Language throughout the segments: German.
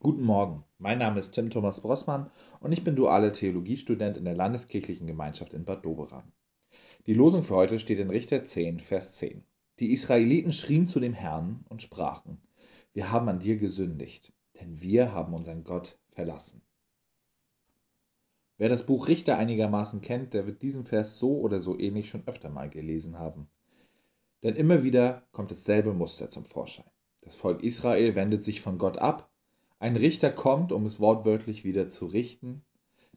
Guten Morgen, mein Name ist Tim Thomas Brossmann und ich bin duale Theologiestudent in der Landeskirchlichen Gemeinschaft in Bad Doberan. Die Losung für heute steht in Richter 10, Vers 10. Die Israeliten schrien zu dem Herrn und sprachen: Wir haben an dir gesündigt, denn wir haben unseren Gott verlassen. Wer das Buch Richter einigermaßen kennt, der wird diesen Vers so oder so ähnlich schon öfter mal gelesen haben. Denn immer wieder kommt dasselbe Muster zum Vorschein. Das Volk Israel wendet sich von Gott ab ein Richter kommt, um es wortwörtlich wieder zu richten,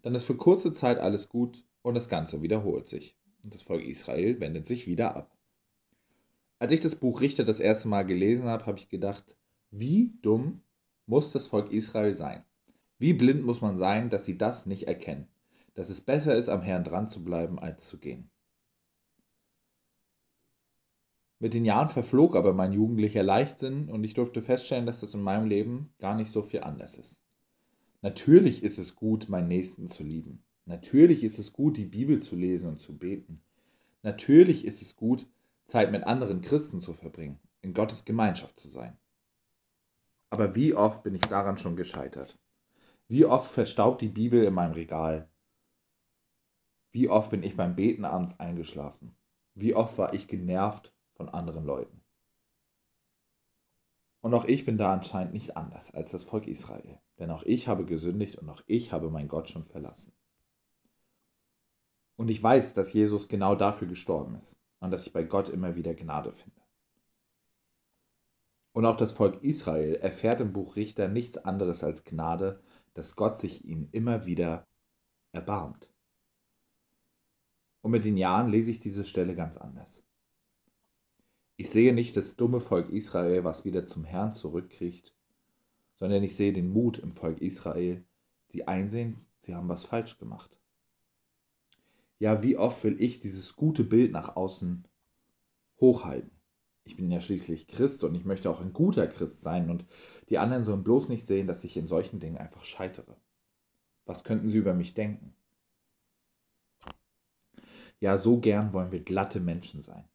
dann ist für kurze Zeit alles gut und das Ganze wiederholt sich. Und das Volk Israel wendet sich wieder ab. Als ich das Buch Richter das erste Mal gelesen habe, habe ich gedacht, wie dumm muss das Volk Israel sein? Wie blind muss man sein, dass sie das nicht erkennen? Dass es besser ist, am Herrn dran zu bleiben, als zu gehen. Mit den Jahren verflog aber mein jugendlicher Leichtsinn und ich durfte feststellen, dass das in meinem Leben gar nicht so viel anders ist. Natürlich ist es gut, meinen Nächsten zu lieben. Natürlich ist es gut, die Bibel zu lesen und zu beten. Natürlich ist es gut, Zeit mit anderen Christen zu verbringen, in Gottes Gemeinschaft zu sein. Aber wie oft bin ich daran schon gescheitert? Wie oft verstaubt die Bibel in meinem Regal? Wie oft bin ich beim Beten abends eingeschlafen? Wie oft war ich genervt von anderen Leuten. Und auch ich bin da anscheinend nicht anders als das Volk Israel, denn auch ich habe gesündigt und auch ich habe mein Gott schon verlassen. Und ich weiß, dass Jesus genau dafür gestorben ist und dass ich bei Gott immer wieder Gnade finde. Und auch das Volk Israel erfährt im Buch Richter nichts anderes als Gnade, dass Gott sich ihnen immer wieder erbarmt. Und mit den Jahren lese ich diese Stelle ganz anders. Ich sehe nicht das dumme Volk Israel, was wieder zum Herrn zurückkriegt, sondern ich sehe den Mut im Volk Israel, die einsehen, sie haben was falsch gemacht. Ja, wie oft will ich dieses gute Bild nach außen hochhalten? Ich bin ja schließlich Christ und ich möchte auch ein guter Christ sein und die anderen sollen bloß nicht sehen, dass ich in solchen Dingen einfach scheitere. Was könnten sie über mich denken? Ja, so gern wollen wir glatte Menschen sein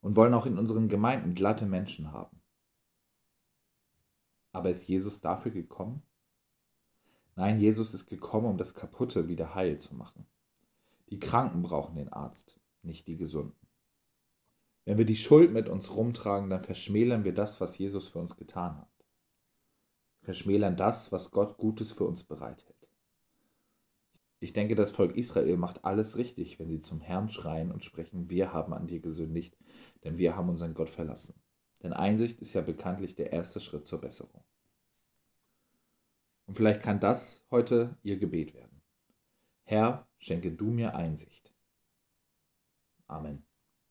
und wollen auch in unseren Gemeinden glatte Menschen haben. Aber ist Jesus dafür gekommen? Nein, Jesus ist gekommen, um das Kaputte wieder heil zu machen. Die Kranken brauchen den Arzt, nicht die Gesunden. Wenn wir die Schuld mit uns rumtragen, dann verschmälern wir das, was Jesus für uns getan hat. Verschmälern das, was Gott Gutes für uns bereithält. Ich denke, das Volk Israel macht alles richtig, wenn sie zum Herrn schreien und sprechen, wir haben an dir gesündigt, denn wir haben unseren Gott verlassen. Denn Einsicht ist ja bekanntlich der erste Schritt zur Besserung. Und vielleicht kann das heute Ihr Gebet werden. Herr, schenke du mir Einsicht. Amen.